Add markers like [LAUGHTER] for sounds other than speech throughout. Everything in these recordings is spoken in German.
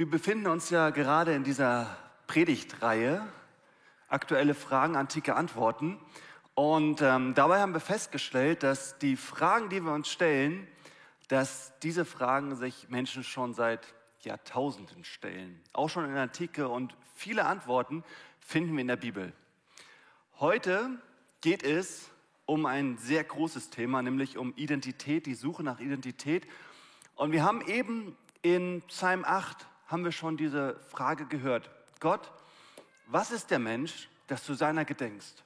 Wir befinden uns ja gerade in dieser Predigtreihe, aktuelle Fragen, antike Antworten. Und ähm, dabei haben wir festgestellt, dass die Fragen, die wir uns stellen, dass diese Fragen sich Menschen schon seit Jahrtausenden stellen. Auch schon in der Antike und viele Antworten finden wir in der Bibel. Heute geht es um ein sehr großes Thema, nämlich um Identität, die Suche nach Identität. Und wir haben eben in Psalm 8 haben wir schon diese Frage gehört. Gott, was ist der Mensch, dass du seiner gedenkst?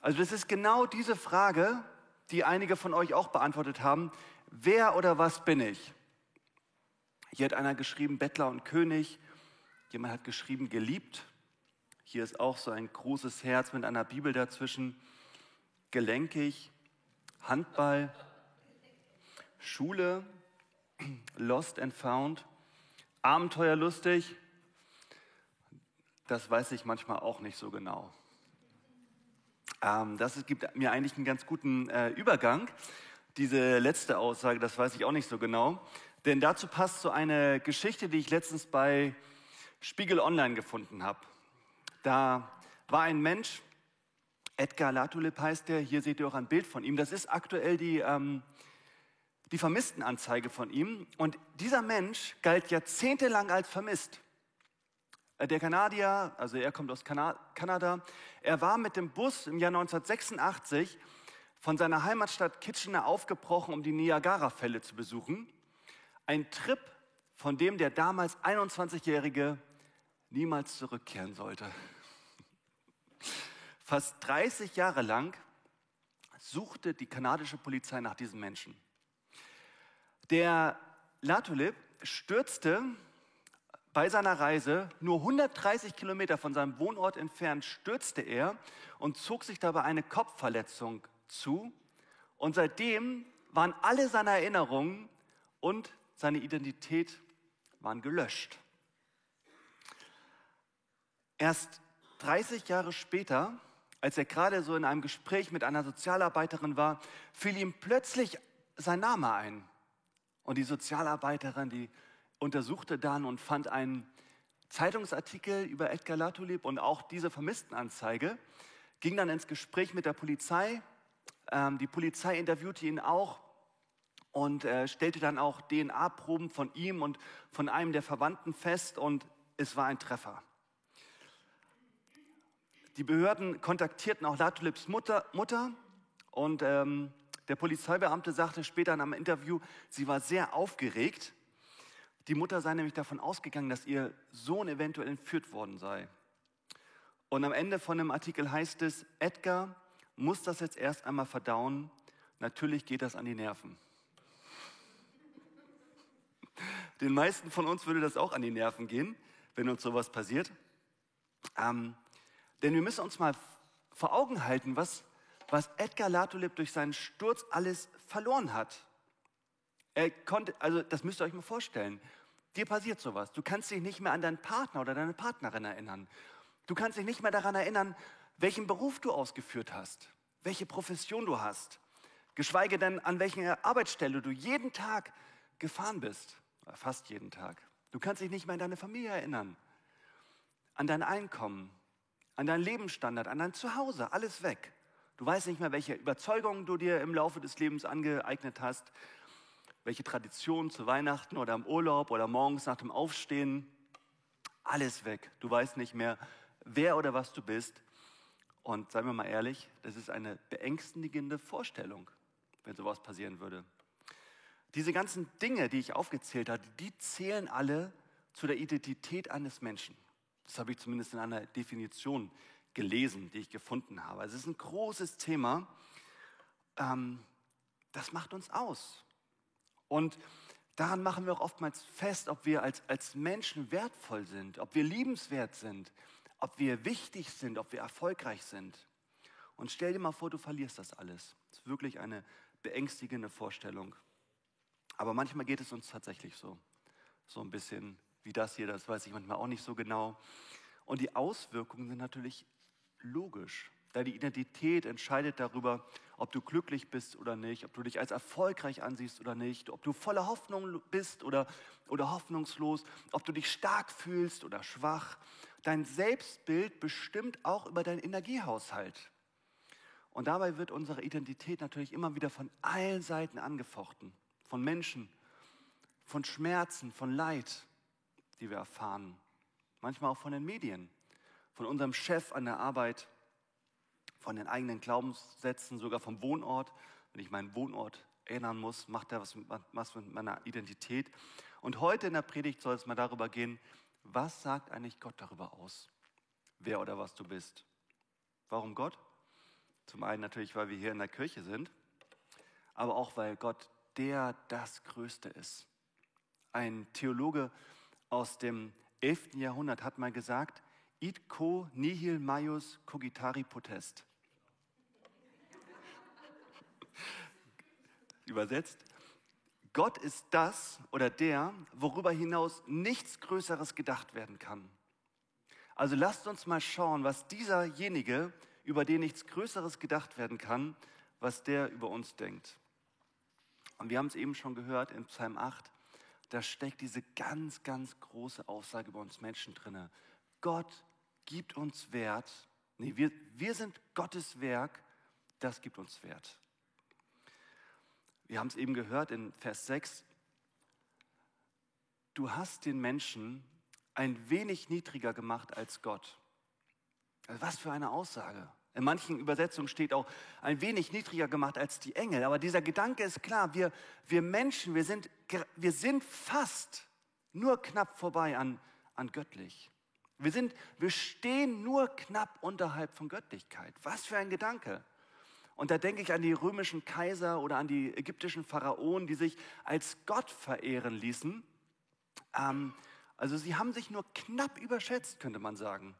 Also das ist genau diese Frage, die einige von euch auch beantwortet haben. Wer oder was bin ich? Hier hat einer geschrieben Bettler und König. Jemand hat geschrieben geliebt. Hier ist auch so ein großes Herz mit einer Bibel dazwischen. Gelenkig, Handball, Schule, [CLEARS THROAT] Lost and Found, Abenteuerlustig. Das weiß ich manchmal auch nicht so genau. Ähm, das gibt mir eigentlich einen ganz guten äh, Übergang. Diese letzte Aussage, das weiß ich auch nicht so genau. Denn dazu passt so eine Geschichte, die ich letztens bei Spiegel Online gefunden habe. Da war ein Mensch, Edgar Latulip heißt der, hier seht ihr auch ein Bild von ihm. Das ist aktuell die, ähm, die Vermisstenanzeige von ihm. Und dieser Mensch galt jahrzehntelang als vermisst. Äh, der Kanadier, also er kommt aus Kanada, er war mit dem Bus im Jahr 1986 von seiner Heimatstadt Kitchener aufgebrochen, um die Niagara-Fälle zu besuchen. Ein Trip, von dem der damals 21-Jährige niemals zurückkehren sollte. Fast 30 Jahre lang suchte die kanadische Polizei nach diesem Menschen. Der Latulip stürzte bei seiner Reise nur 130 Kilometer von seinem Wohnort entfernt, stürzte er und zog sich dabei eine Kopfverletzung zu. Und seitdem waren alle seine Erinnerungen und seine Identität waren gelöscht. Erst 30 Jahre später, als er gerade so in einem Gespräch mit einer Sozialarbeiterin war, fiel ihm plötzlich sein Name ein. Und die Sozialarbeiterin, die untersuchte dann und fand einen Zeitungsartikel über Edgar Latulip und auch diese Vermisstenanzeige, ging dann ins Gespräch mit der Polizei. Ähm, die Polizei interviewte ihn auch und äh, stellte dann auch DNA-Proben von ihm und von einem der Verwandten fest und es war ein Treffer. Die Behörden kontaktierten auch Latulips Mutter, Mutter und ähm, der Polizeibeamte sagte später in einem Interview, sie war sehr aufgeregt. Die Mutter sei nämlich davon ausgegangen, dass ihr Sohn eventuell entführt worden sei. Und am Ende von dem Artikel heißt es, Edgar muss das jetzt erst einmal verdauen. Natürlich geht das an die Nerven. [LAUGHS] Den meisten von uns würde das auch an die Nerven gehen, wenn uns sowas passiert. Ähm, denn wir müssen uns mal vor Augen halten, was was Edgar Latulip durch seinen Sturz alles verloren hat. Er konnte, also das müsst ihr euch mal vorstellen. Dir passiert sowas. Du kannst dich nicht mehr an deinen Partner oder deine Partnerin erinnern. Du kannst dich nicht mehr daran erinnern, welchen Beruf du ausgeführt hast, welche Profession du hast, geschweige denn an welche Arbeitsstelle du jeden Tag gefahren bist, fast jeden Tag. Du kannst dich nicht mehr an deine Familie erinnern, an dein Einkommen, an deinen Lebensstandard, an dein Zuhause, alles weg. Du weißt nicht mehr, welche Überzeugungen du dir im Laufe des Lebens angeeignet hast, welche Traditionen zu Weihnachten oder im Urlaub oder morgens nach dem Aufstehen. Alles weg. Du weißt nicht mehr, wer oder was du bist. Und seien wir mal ehrlich, das ist eine beängstigende Vorstellung, wenn sowas passieren würde. Diese ganzen Dinge, die ich aufgezählt habe, die zählen alle zu der Identität eines Menschen. Das habe ich zumindest in einer Definition gelesen, die ich gefunden habe. Also es ist ein großes Thema. Ähm, das macht uns aus. Und daran machen wir auch oftmals fest, ob wir als, als Menschen wertvoll sind, ob wir liebenswert sind, ob wir wichtig sind, ob wir erfolgreich sind. Und stell dir mal vor, du verlierst das alles. Das ist wirklich eine beängstigende Vorstellung. Aber manchmal geht es uns tatsächlich so. So ein bisschen wie das hier, das weiß ich manchmal auch nicht so genau. Und die Auswirkungen sind natürlich logisch. Deine Identität entscheidet darüber, ob du glücklich bist oder nicht, ob du dich als erfolgreich ansiehst oder nicht, ob du voller Hoffnung bist oder, oder hoffnungslos, ob du dich stark fühlst oder schwach. Dein Selbstbild bestimmt auch über deinen Energiehaushalt. Und dabei wird unsere Identität natürlich immer wieder von allen Seiten angefochten. Von Menschen, von Schmerzen, von Leid, die wir erfahren. Manchmal auch von den Medien, von unserem Chef an der Arbeit, von den eigenen Glaubenssätzen, sogar vom Wohnort. Wenn ich meinen Wohnort erinnern muss, macht er was mit, was mit meiner Identität. Und heute in der Predigt soll es mal darüber gehen, was sagt eigentlich Gott darüber aus, wer oder was du bist. Warum Gott? Zum einen natürlich, weil wir hier in der Kirche sind, aber auch, weil Gott der das Größte ist. Ein Theologe aus dem 11. Jahrhundert hat mal gesagt, id co nihil maius cogitari potest. [LAUGHS] Übersetzt, Gott ist das oder der, worüber hinaus nichts Größeres gedacht werden kann. Also lasst uns mal schauen, was dieserjenige, über den nichts Größeres gedacht werden kann, was der über uns denkt. Und wir haben es eben schon gehört in Psalm 8, da steckt diese ganz, ganz große Aussage über uns Menschen drin. Gott gibt uns Wert. Nee, wir, wir sind Gottes Werk, das gibt uns Wert. Wir haben es eben gehört in Vers 6. Du hast den Menschen ein wenig niedriger gemacht als Gott. Also was für eine Aussage. In manchen Übersetzungen steht auch ein wenig niedriger gemacht als die Engel. Aber dieser Gedanke ist klar. Wir, wir Menschen, wir sind, wir sind fast nur knapp vorbei an, an göttlich. Wir, sind, wir stehen nur knapp unterhalb von Göttlichkeit. Was für ein Gedanke. Und da denke ich an die römischen Kaiser oder an die ägyptischen Pharaonen, die sich als Gott verehren ließen. Ähm, also sie haben sich nur knapp überschätzt, könnte man sagen.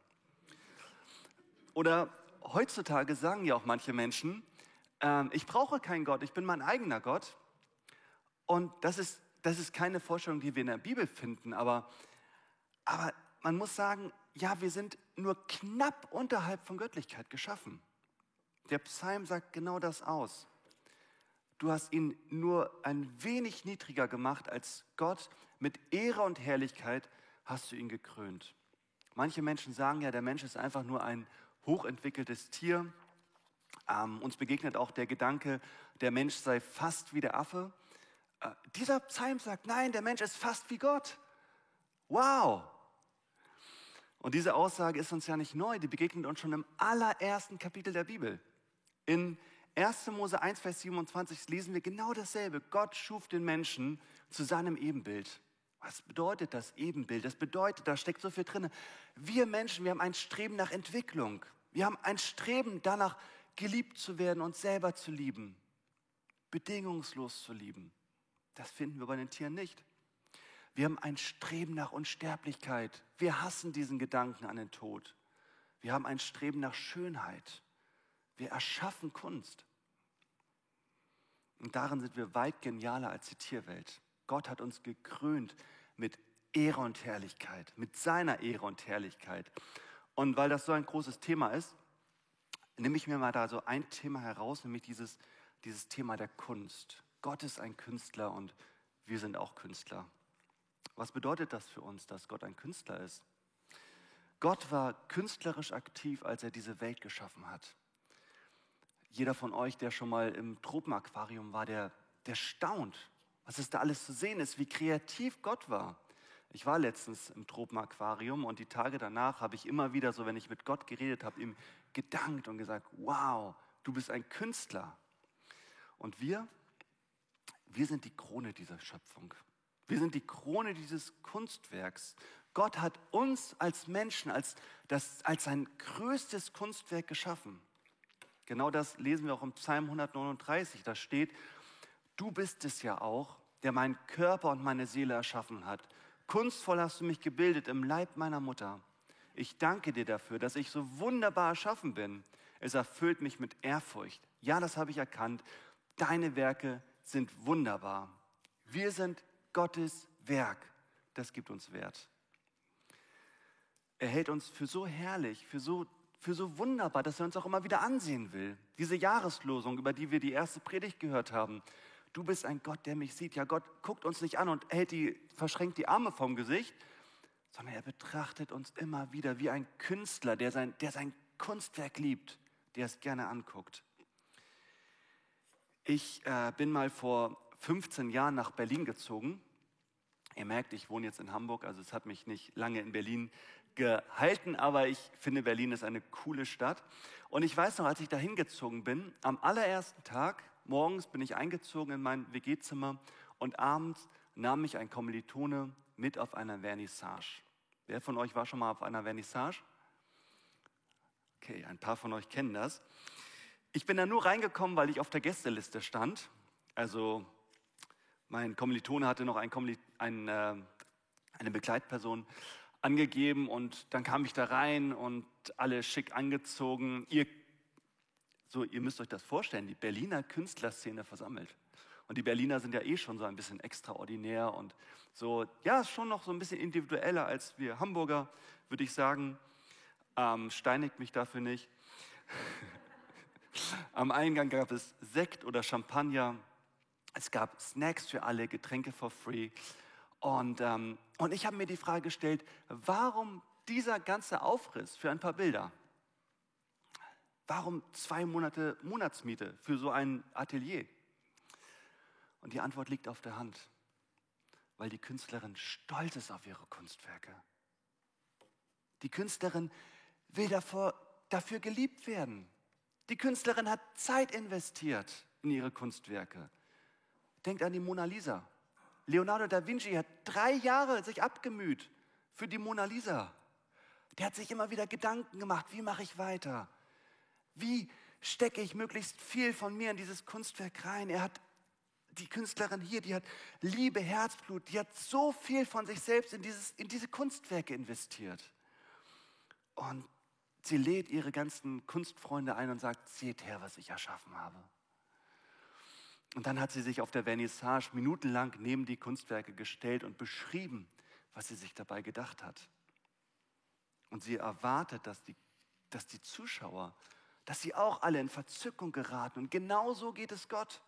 Oder heutzutage sagen ja auch manche Menschen, ähm, ich brauche keinen Gott, ich bin mein eigener Gott. Und das ist, das ist keine Vorstellung, die wir in der Bibel finden, aber, aber man muss sagen, ja, wir sind nur knapp unterhalb von Göttlichkeit geschaffen. Der Psalm sagt genau das aus. Du hast ihn nur ein wenig niedriger gemacht als Gott. Mit Ehre und Herrlichkeit hast du ihn gekrönt. Manche Menschen sagen ja, der Mensch ist einfach nur ein hochentwickeltes Tier. Ähm, uns begegnet auch der Gedanke, der Mensch sei fast wie der Affe. Äh, dieser Psalm sagt, nein, der Mensch ist fast wie Gott. Wow! Und diese Aussage ist uns ja nicht neu, die begegnet uns schon im allerersten Kapitel der Bibel. In 1. Mose 1, Vers 27 lesen wir genau dasselbe. Gott schuf den Menschen zu seinem Ebenbild. Was bedeutet das Ebenbild? Das bedeutet, da steckt so viel drin. Wir Menschen, wir haben ein Streben nach Entwicklung. Wir haben ein Streben danach, geliebt zu werden und selber zu lieben. Bedingungslos zu lieben. Das finden wir bei den Tieren nicht. Wir haben ein Streben nach Unsterblichkeit. Wir hassen diesen Gedanken an den Tod. Wir haben ein Streben nach Schönheit. Wir erschaffen Kunst. Und darin sind wir weit genialer als die Tierwelt. Gott hat uns gekrönt mit Ehre und Herrlichkeit, mit seiner Ehre und Herrlichkeit. Und weil das so ein großes Thema ist, nehme ich mir mal da so ein Thema heraus, nämlich dieses, dieses Thema der Kunst. Gott ist ein Künstler und wir sind auch Künstler. Was bedeutet das für uns, dass Gott ein Künstler ist? Gott war künstlerisch aktiv, als er diese Welt geschaffen hat. Jeder von euch, der schon mal im Tropenaquarium war, der, der staunt, was es da alles zu sehen ist, wie kreativ Gott war. Ich war letztens im Tropenaquarium und die Tage danach habe ich immer wieder so, wenn ich mit Gott geredet habe, ihm gedankt und gesagt, wow, du bist ein Künstler. Und wir, wir sind die Krone dieser Schöpfung. Wir sind die Krone dieses Kunstwerks. Gott hat uns als Menschen, als, das, als sein größtes Kunstwerk geschaffen. Genau das lesen wir auch im Psalm 139. Da steht, du bist es ja auch, der meinen Körper und meine Seele erschaffen hat. Kunstvoll hast du mich gebildet im Leib meiner Mutter. Ich danke dir dafür, dass ich so wunderbar erschaffen bin. Es erfüllt mich mit Ehrfurcht. Ja, das habe ich erkannt. Deine Werke sind wunderbar. Wir sind Gottes Werk. Das gibt uns Wert. Er hält uns für so herrlich, für so, für so wunderbar, dass er uns auch immer wieder ansehen will. Diese Jahreslosung, über die wir die erste Predigt gehört haben. Du bist ein Gott, der mich sieht. Ja, Gott guckt uns nicht an und hält die, verschränkt die Arme vom Gesicht, sondern er betrachtet uns immer wieder wie ein Künstler, der sein, der sein Kunstwerk liebt, der es gerne anguckt. Ich äh, bin mal vor 15 Jahren nach Berlin gezogen. Ihr merkt, ich wohne jetzt in Hamburg, also es hat mich nicht lange in Berlin gehalten, aber ich finde, Berlin ist eine coole Stadt. Und ich weiß noch, als ich da hingezogen bin, am allerersten Tag, morgens bin ich eingezogen in mein WG-Zimmer und abends nahm mich ein Kommilitone mit auf einer Vernissage. Wer von euch war schon mal auf einer Vernissage? Okay, ein paar von euch kennen das. Ich bin da nur reingekommen, weil ich auf der Gästeliste stand. Also mein Kommilitone hatte noch ein, ein, äh, eine Begleitperson angegeben und dann kam ich da rein und alle schick angezogen. Ihr, so, ihr müsst euch das vorstellen, die Berliner Künstlerszene versammelt. Und die Berliner sind ja eh schon so ein bisschen extraordinär und so, ja, schon noch so ein bisschen individueller als wir Hamburger, würde ich sagen. Ähm, steinigt mich dafür nicht. [LAUGHS] Am Eingang gab es Sekt oder Champagner. Es gab Snacks für alle, Getränke for free. Und, ähm, und ich habe mir die Frage gestellt, warum dieser ganze Aufriss für ein paar Bilder? Warum zwei Monate Monatsmiete für so ein Atelier? Und die Antwort liegt auf der Hand, weil die Künstlerin stolz ist auf ihre Kunstwerke. Die Künstlerin will davor, dafür geliebt werden. Die Künstlerin hat Zeit investiert in ihre Kunstwerke. Denkt an die Mona Lisa. Leonardo da Vinci hat drei Jahre sich abgemüht für die Mona Lisa. Der hat sich immer wieder Gedanken gemacht, wie mache ich weiter? Wie stecke ich möglichst viel von mir in dieses Kunstwerk rein? Er hat die Künstlerin hier, die hat Liebe, Herzblut, die hat so viel von sich selbst in, dieses, in diese Kunstwerke investiert. Und Sie lädt ihre ganzen Kunstfreunde ein und sagt, seht her, was ich erschaffen habe. Und dann hat sie sich auf der Vernissage minutenlang neben die Kunstwerke gestellt und beschrieben, was sie sich dabei gedacht hat. Und sie erwartet, dass die, dass die Zuschauer, dass sie auch alle in Verzückung geraten. Und genau so geht es Gott.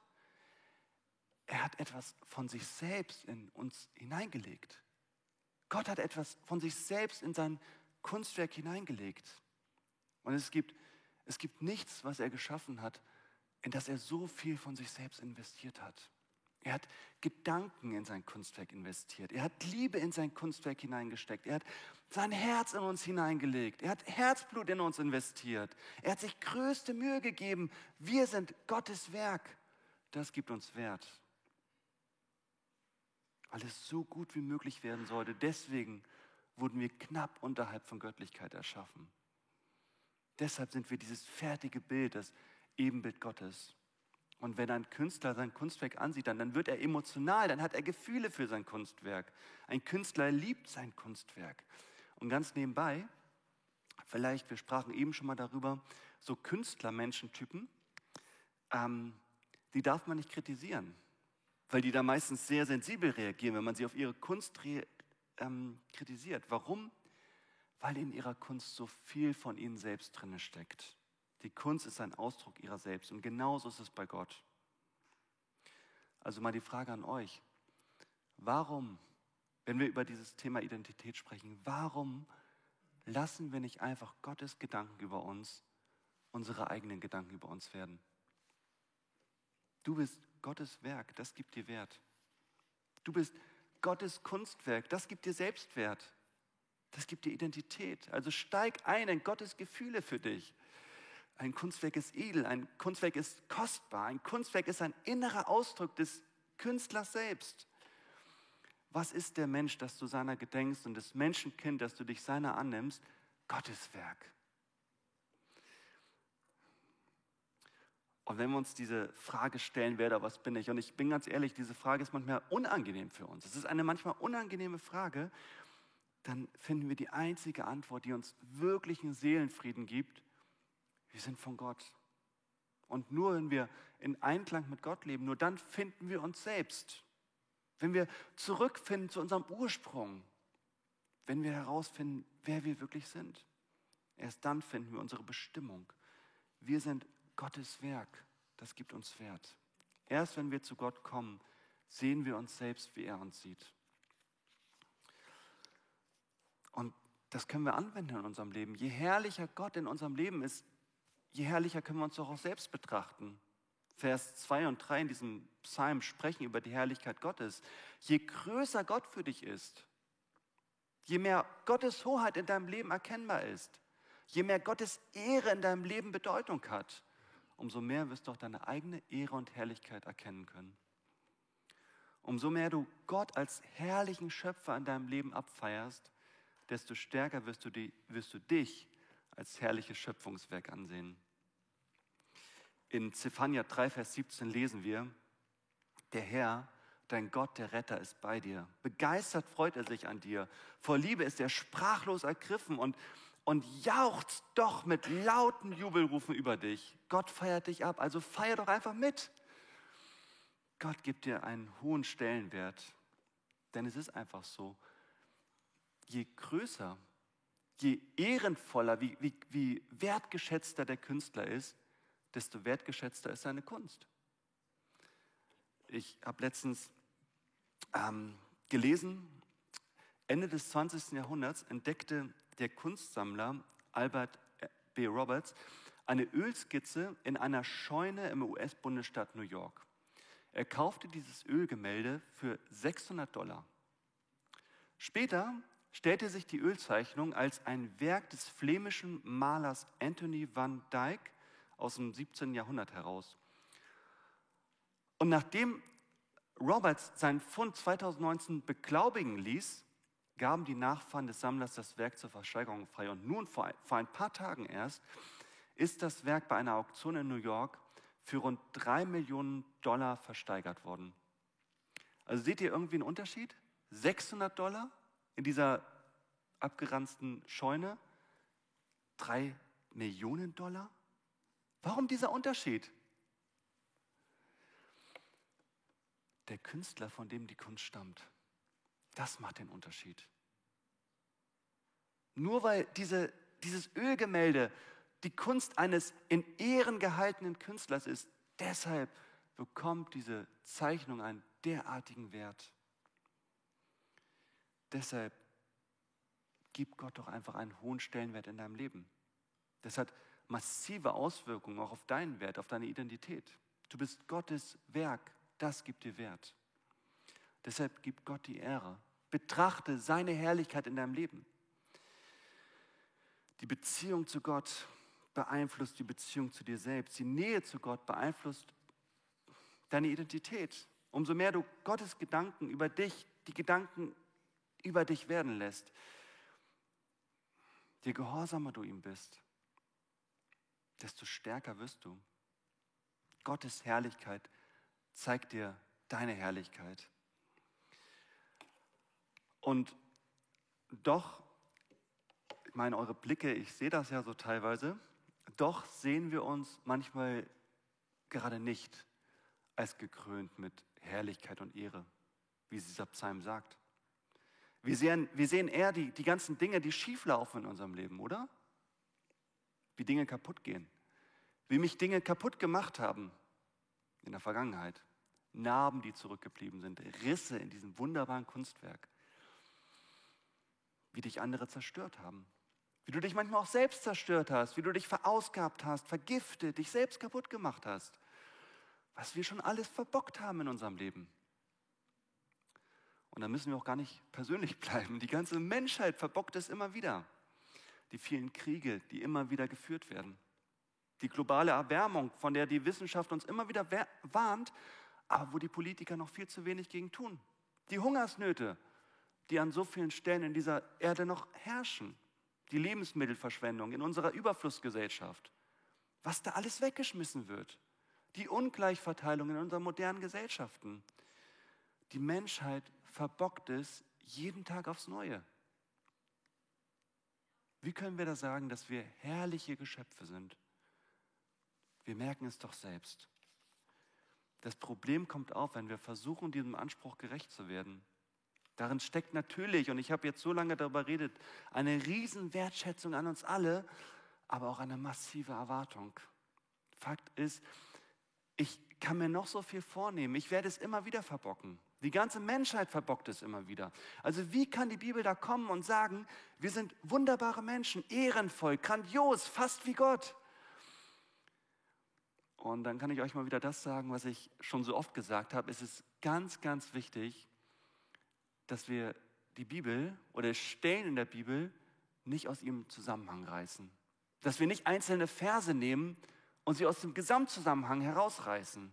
Er hat etwas von sich selbst in uns hineingelegt. Gott hat etwas von sich selbst in sein Kunstwerk hineingelegt. Und es gibt, es gibt nichts, was er geschaffen hat, in das er so viel von sich selbst investiert hat. Er hat Gedanken in sein Kunstwerk investiert. Er hat Liebe in sein Kunstwerk hineingesteckt. Er hat sein Herz in uns hineingelegt. Er hat Herzblut in uns investiert. Er hat sich größte Mühe gegeben. Wir sind Gottes Werk. Das gibt uns Wert. Weil es so gut wie möglich werden sollte. Deswegen wurden wir knapp unterhalb von Göttlichkeit erschaffen. Deshalb sind wir dieses fertige Bild, das Ebenbild Gottes. Und wenn ein Künstler sein Kunstwerk ansieht, dann, dann wird er emotional, dann hat er Gefühle für sein Kunstwerk. Ein Künstler liebt sein Kunstwerk. Und ganz nebenbei, vielleicht, wir sprachen eben schon mal darüber, so Künstler-Menschentypen, ähm, die darf man nicht kritisieren, weil die da meistens sehr sensibel reagieren, wenn man sie auf ihre Kunst ähm, kritisiert. Warum? weil in ihrer Kunst so viel von ihnen selbst drin steckt. Die Kunst ist ein Ausdruck ihrer selbst und genauso ist es bei Gott. Also mal die Frage an euch, warum, wenn wir über dieses Thema Identität sprechen, warum lassen wir nicht einfach Gottes Gedanken über uns, unsere eigenen Gedanken über uns werden? Du bist Gottes Werk, das gibt dir Wert. Du bist Gottes Kunstwerk, das gibt dir Selbstwert. Das gibt dir Identität. Also steig ein in Gottes Gefühle für dich. Ein Kunstwerk ist edel, ein Kunstwerk ist kostbar, ein Kunstwerk ist ein innerer Ausdruck des Künstlers selbst. Was ist der Mensch, dass du seiner gedenkst und das Menschenkind, dass du dich seiner annimmst? Gottes Werk. Und wenn wir uns diese Frage stellen, wer da was bin ich? Und ich bin ganz ehrlich, diese Frage ist manchmal unangenehm für uns. Es ist eine manchmal unangenehme Frage dann finden wir die einzige Antwort, die uns wirklichen Seelenfrieden gibt. Wir sind von Gott. Und nur wenn wir in Einklang mit Gott leben, nur dann finden wir uns selbst. Wenn wir zurückfinden zu unserem Ursprung, wenn wir herausfinden, wer wir wirklich sind. Erst dann finden wir unsere Bestimmung. Wir sind Gottes Werk. Das gibt uns Wert. Erst wenn wir zu Gott kommen, sehen wir uns selbst, wie er uns sieht. Und das können wir anwenden in unserem Leben. Je herrlicher Gott in unserem Leben ist, je herrlicher können wir uns doch auch selbst betrachten. Vers 2 und 3 in diesem Psalm sprechen über die Herrlichkeit Gottes. Je größer Gott für dich ist, je mehr Gottes Hoheit in deinem Leben erkennbar ist, je mehr Gottes Ehre in deinem Leben Bedeutung hat, umso mehr wirst du auch deine eigene Ehre und Herrlichkeit erkennen können. Umso mehr du Gott als herrlichen Schöpfer in deinem Leben abfeierst, desto stärker wirst du, die, wirst du dich als herrliches Schöpfungswerk ansehen. In Zephania 3, Vers 17 lesen wir, der Herr, dein Gott, der Retter ist bei dir. Begeistert freut er sich an dir. Vor Liebe ist er sprachlos ergriffen und, und jauchzt doch mit lauten Jubelrufen über dich. Gott feiert dich ab, also feier doch einfach mit. Gott gibt dir einen hohen Stellenwert, denn es ist einfach so. Je größer, je ehrenvoller, wie, wie, wie wertgeschätzter der Künstler ist, desto wertgeschätzter ist seine Kunst. Ich habe letztens ähm, gelesen, Ende des 20. Jahrhunderts entdeckte der Kunstsammler Albert B. Roberts eine Ölskizze in einer Scheune im US-Bundesstaat New York. Er kaufte dieses Ölgemälde für 600 Dollar. Später stellte sich die Ölzeichnung als ein Werk des flämischen Malers Anthony van Dyck aus dem 17. Jahrhundert heraus. Und nachdem Roberts seinen Fund 2019 beglaubigen ließ, gaben die Nachfahren des Sammlers das Werk zur Versteigerung frei. Und nun, vor, ein paar Tagen erst, ist das Werk bei einer Auktion in New York für rund drei Millionen Dollar versteigert worden. Also seht ihr irgendwie einen Unterschied? 600 Dollar in dieser abgeranzten Scheune, drei Millionen Dollar? Warum dieser Unterschied? Der Künstler, von dem die Kunst stammt, das macht den Unterschied. Nur weil diese, dieses Ölgemälde die Kunst eines in Ehren gehaltenen Künstlers ist, deshalb bekommt diese Zeichnung einen derartigen Wert. Deshalb gib Gott doch einfach einen hohen Stellenwert in deinem Leben. Das hat massive Auswirkungen auch auf deinen Wert, auf deine Identität. Du bist Gottes Werk, das gibt dir Wert. Deshalb gib Gott die Ehre. Betrachte seine Herrlichkeit in deinem Leben. Die Beziehung zu Gott beeinflusst die Beziehung zu dir selbst. Die Nähe zu Gott beeinflusst deine Identität. Umso mehr du Gottes Gedanken über dich, die Gedanken über dich werden lässt, je gehorsamer du ihm bist, desto stärker wirst du. Gottes Herrlichkeit zeigt dir deine Herrlichkeit. Und doch, ich meine, eure Blicke, ich sehe das ja so teilweise, doch sehen wir uns manchmal gerade nicht als gekrönt mit Herrlichkeit und Ehre, wie dieser Psalm sagt. Wir sehen, wir sehen eher die, die ganzen Dinge, die schieflaufen in unserem Leben, oder? Wie Dinge kaputt gehen. Wie mich Dinge kaputt gemacht haben in der Vergangenheit. Narben, die zurückgeblieben sind. Risse in diesem wunderbaren Kunstwerk. Wie dich andere zerstört haben. Wie du dich manchmal auch selbst zerstört hast. Wie du dich verausgabt hast, vergiftet, dich selbst kaputt gemacht hast. Was wir schon alles verbockt haben in unserem Leben. Und da müssen wir auch gar nicht persönlich [LAUGHS] bleiben. Die ganze Menschheit verbockt es immer wieder. Die vielen Kriege, die immer wieder geführt werden. Die globale Erwärmung, von der die Wissenschaft uns immer wieder warnt, aber wo die Politiker noch viel zu wenig gegen tun. Die Hungersnöte, die an so vielen Stellen in dieser Erde noch herrschen. Die Lebensmittelverschwendung in unserer Überflussgesellschaft. Was da alles weggeschmissen wird. Die Ungleichverteilung in unseren modernen Gesellschaften. Die Menschheit verbockt es jeden Tag aufs Neue. Wie können wir da sagen, dass wir herrliche Geschöpfe sind? Wir merken es doch selbst. Das Problem kommt auf, wenn wir versuchen, diesem Anspruch gerecht zu werden. Darin steckt natürlich, und ich habe jetzt so lange darüber geredet, eine Riesenwertschätzung an uns alle, aber auch eine massive Erwartung. Fakt ist, ich kann mir noch so viel vornehmen, ich werde es immer wieder verbocken. Die ganze Menschheit verbockt es immer wieder. Also wie kann die Bibel da kommen und sagen, wir sind wunderbare Menschen, ehrenvoll, grandios, fast wie Gott? Und dann kann ich euch mal wieder das sagen, was ich schon so oft gesagt habe. Es ist ganz, ganz wichtig, dass wir die Bibel oder Stellen in der Bibel nicht aus ihrem Zusammenhang reißen. Dass wir nicht einzelne Verse nehmen und sie aus dem Gesamtzusammenhang herausreißen.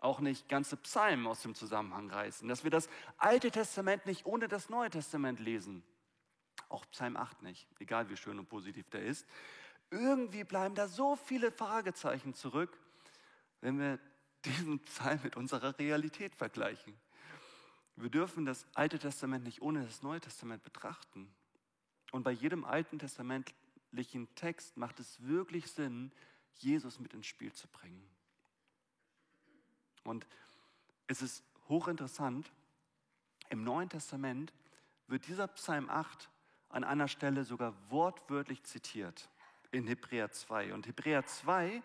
Auch nicht ganze Psalmen aus dem Zusammenhang reißen. Dass wir das Alte Testament nicht ohne das Neue Testament lesen. Auch Psalm 8 nicht, egal wie schön und positiv der ist. Irgendwie bleiben da so viele Fragezeichen zurück wenn wir [LAUGHS] diesen Psalm mit unserer Realität vergleichen. Wir dürfen das Alte Testament nicht ohne das Neue Testament betrachten. Und bei jedem alten testamentlichen Text macht es wirklich Sinn, Jesus mit ins Spiel zu bringen. Und es ist hochinteressant, im Neuen Testament wird dieser Psalm 8 an einer Stelle sogar wortwörtlich zitiert in Hebräer 2. Und Hebräer 2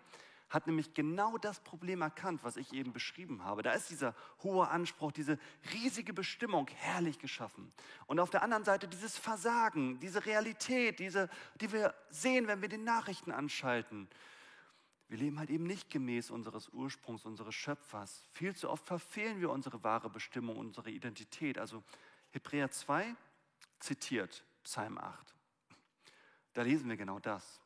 hat nämlich genau das Problem erkannt, was ich eben beschrieben habe. Da ist dieser hohe Anspruch, diese riesige Bestimmung herrlich geschaffen. Und auf der anderen Seite dieses Versagen, diese Realität, diese, die wir sehen, wenn wir die Nachrichten anschalten. Wir leben halt eben nicht gemäß unseres Ursprungs, unseres Schöpfers. Viel zu oft verfehlen wir unsere wahre Bestimmung, unsere Identität. Also Hebräer 2 zitiert Psalm 8. Da lesen wir genau das.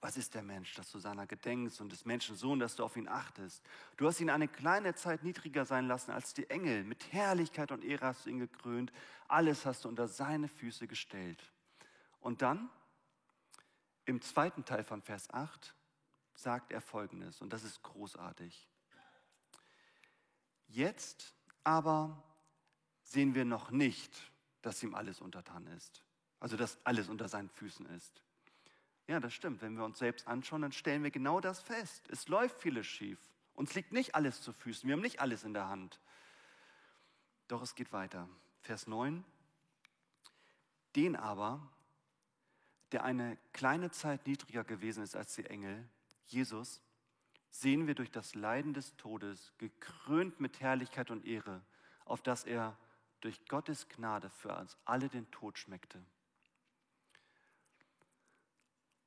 Was ist der Mensch, dass du seiner gedenkst und des Menschen Sohn, dass du auf ihn achtest? Du hast ihn eine kleine Zeit niedriger sein lassen als die Engel. Mit Herrlichkeit und Ehre hast du ihn gekrönt. Alles hast du unter seine Füße gestellt. Und dann, im zweiten Teil von Vers 8, sagt er Folgendes, und das ist großartig. Jetzt aber sehen wir noch nicht, dass ihm alles untertan ist. Also dass alles unter seinen Füßen ist. Ja, das stimmt. Wenn wir uns selbst anschauen, dann stellen wir genau das fest. Es läuft vieles schief. Uns liegt nicht alles zu Füßen. Wir haben nicht alles in der Hand. Doch es geht weiter. Vers 9. Den aber, der eine kleine Zeit niedriger gewesen ist als die Engel, Jesus, sehen wir durch das Leiden des Todes, gekrönt mit Herrlichkeit und Ehre, auf dass er durch Gottes Gnade für uns alle den Tod schmeckte.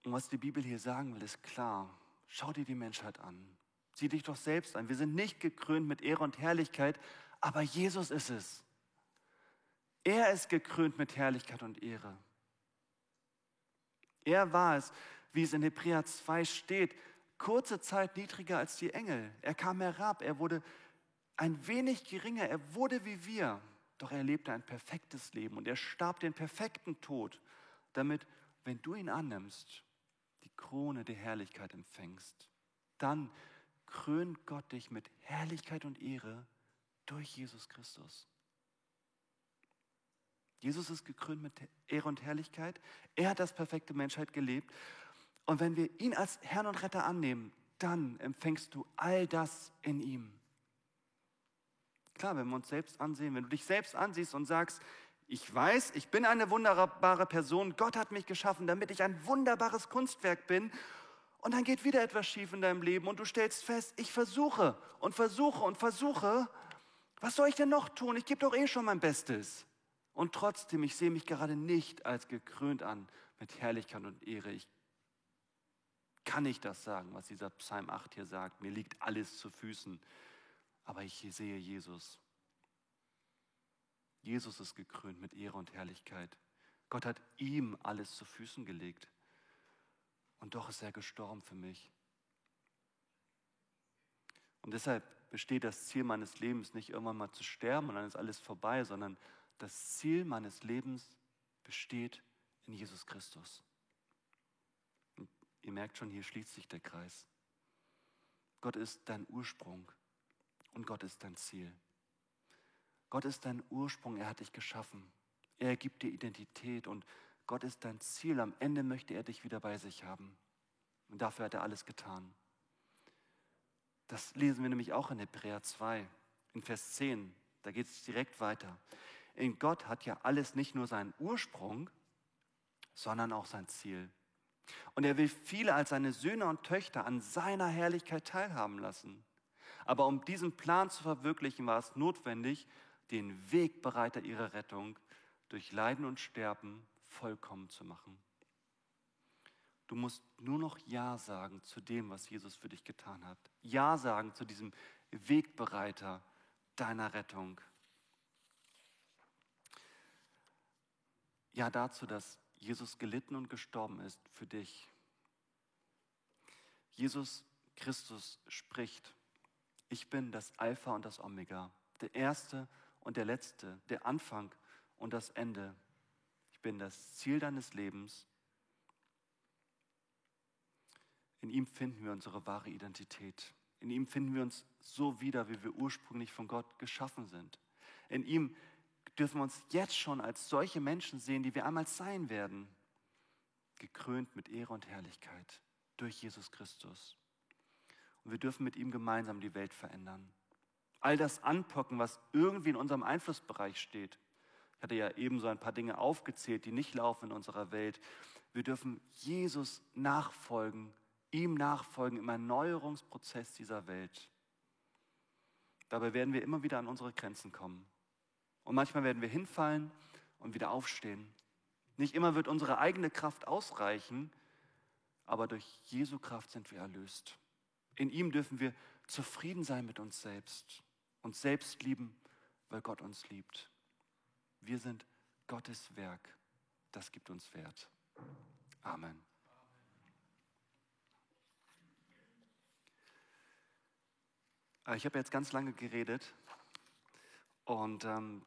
Und was die Bibel hier sagen will, ist klar. Schau dir die Menschheit an. Sieh dich doch selbst an. Wir sind nicht gekrönt mit Ehre und Herrlichkeit, aber Jesus ist es. Er ist gekrönt mit Herrlichkeit und Ehre. Er war es, wie es in Hebräer 2 steht, kurze Zeit niedriger als die Engel. Er kam herab, er wurde ein wenig geringer, er wurde wie wir, doch er lebte ein perfektes Leben und er starb den perfekten Tod, damit, wenn du ihn annimmst, Krone der Herrlichkeit empfängst, dann krönt Gott dich mit Herrlichkeit und Ehre durch Jesus Christus. Jesus ist gekrönt mit Ehre und Herrlichkeit. Er hat das perfekte Menschheit gelebt. Und wenn wir ihn als Herrn und Retter annehmen, dann empfängst du all das in ihm. Klar, wenn wir uns selbst ansehen, wenn du dich selbst ansiehst und sagst, ich weiß, ich bin eine wunderbare Person. Gott hat mich geschaffen, damit ich ein wunderbares Kunstwerk bin. Und dann geht wieder etwas schief in deinem Leben und du stellst fest, ich versuche und versuche und versuche. Was soll ich denn noch tun? Ich gebe doch eh schon mein Bestes. Und trotzdem, ich sehe mich gerade nicht als gekrönt an mit Herrlichkeit und Ehre. Ich kann nicht das sagen, was dieser Psalm 8 hier sagt. Mir liegt alles zu Füßen. Aber ich sehe Jesus. Jesus ist gekrönt mit Ehre und Herrlichkeit. Gott hat ihm alles zu Füßen gelegt. Und doch ist er gestorben für mich. Und deshalb besteht das Ziel meines Lebens nicht irgendwann mal zu sterben und dann ist alles vorbei, sondern das Ziel meines Lebens besteht in Jesus Christus. Ihr merkt schon, hier schließt sich der Kreis. Gott ist dein Ursprung und Gott ist dein Ziel. Gott ist dein Ursprung, er hat dich geschaffen. Er gibt dir Identität und Gott ist dein Ziel. Am Ende möchte er dich wieder bei sich haben. Und dafür hat er alles getan. Das lesen wir nämlich auch in Hebräer 2, in Vers 10. Da geht es direkt weiter. In Gott hat ja alles nicht nur seinen Ursprung, sondern auch sein Ziel. Und er will viele als seine Söhne und Töchter an seiner Herrlichkeit teilhaben lassen. Aber um diesen Plan zu verwirklichen, war es notwendig, den Wegbereiter ihrer Rettung durch Leiden und Sterben vollkommen zu machen. Du musst nur noch Ja sagen zu dem, was Jesus für dich getan hat. Ja sagen zu diesem Wegbereiter deiner Rettung. Ja dazu, dass Jesus gelitten und gestorben ist für dich. Jesus Christus spricht, ich bin das Alpha und das Omega, der Erste und der Letzte, der Anfang und das Ende. Ich bin das Ziel deines Lebens in ihm finden wir unsere wahre Identität. In ihm finden wir uns so wieder, wie wir ursprünglich von Gott geschaffen sind. In ihm dürfen wir uns jetzt schon als solche Menschen sehen, die wir einmal sein werden, gekrönt mit Ehre und Herrlichkeit durch Jesus Christus. Und wir dürfen mit ihm gemeinsam die Welt verändern. All das anpocken, was irgendwie in unserem Einflussbereich steht. Ich hatte ja eben so ein paar Dinge aufgezählt, die nicht laufen in unserer Welt. Wir dürfen Jesus nachfolgen ihm nachfolgen im Erneuerungsprozess dieser Welt. Dabei werden wir immer wieder an unsere Grenzen kommen. Und manchmal werden wir hinfallen und wieder aufstehen. Nicht immer wird unsere eigene Kraft ausreichen, aber durch Jesu Kraft sind wir erlöst. In ihm dürfen wir zufrieden sein mit uns selbst, uns selbst lieben, weil Gott uns liebt. Wir sind Gottes Werk. Das gibt uns Wert. Amen. Äh, ich habe jetzt ganz lange geredet und ähm,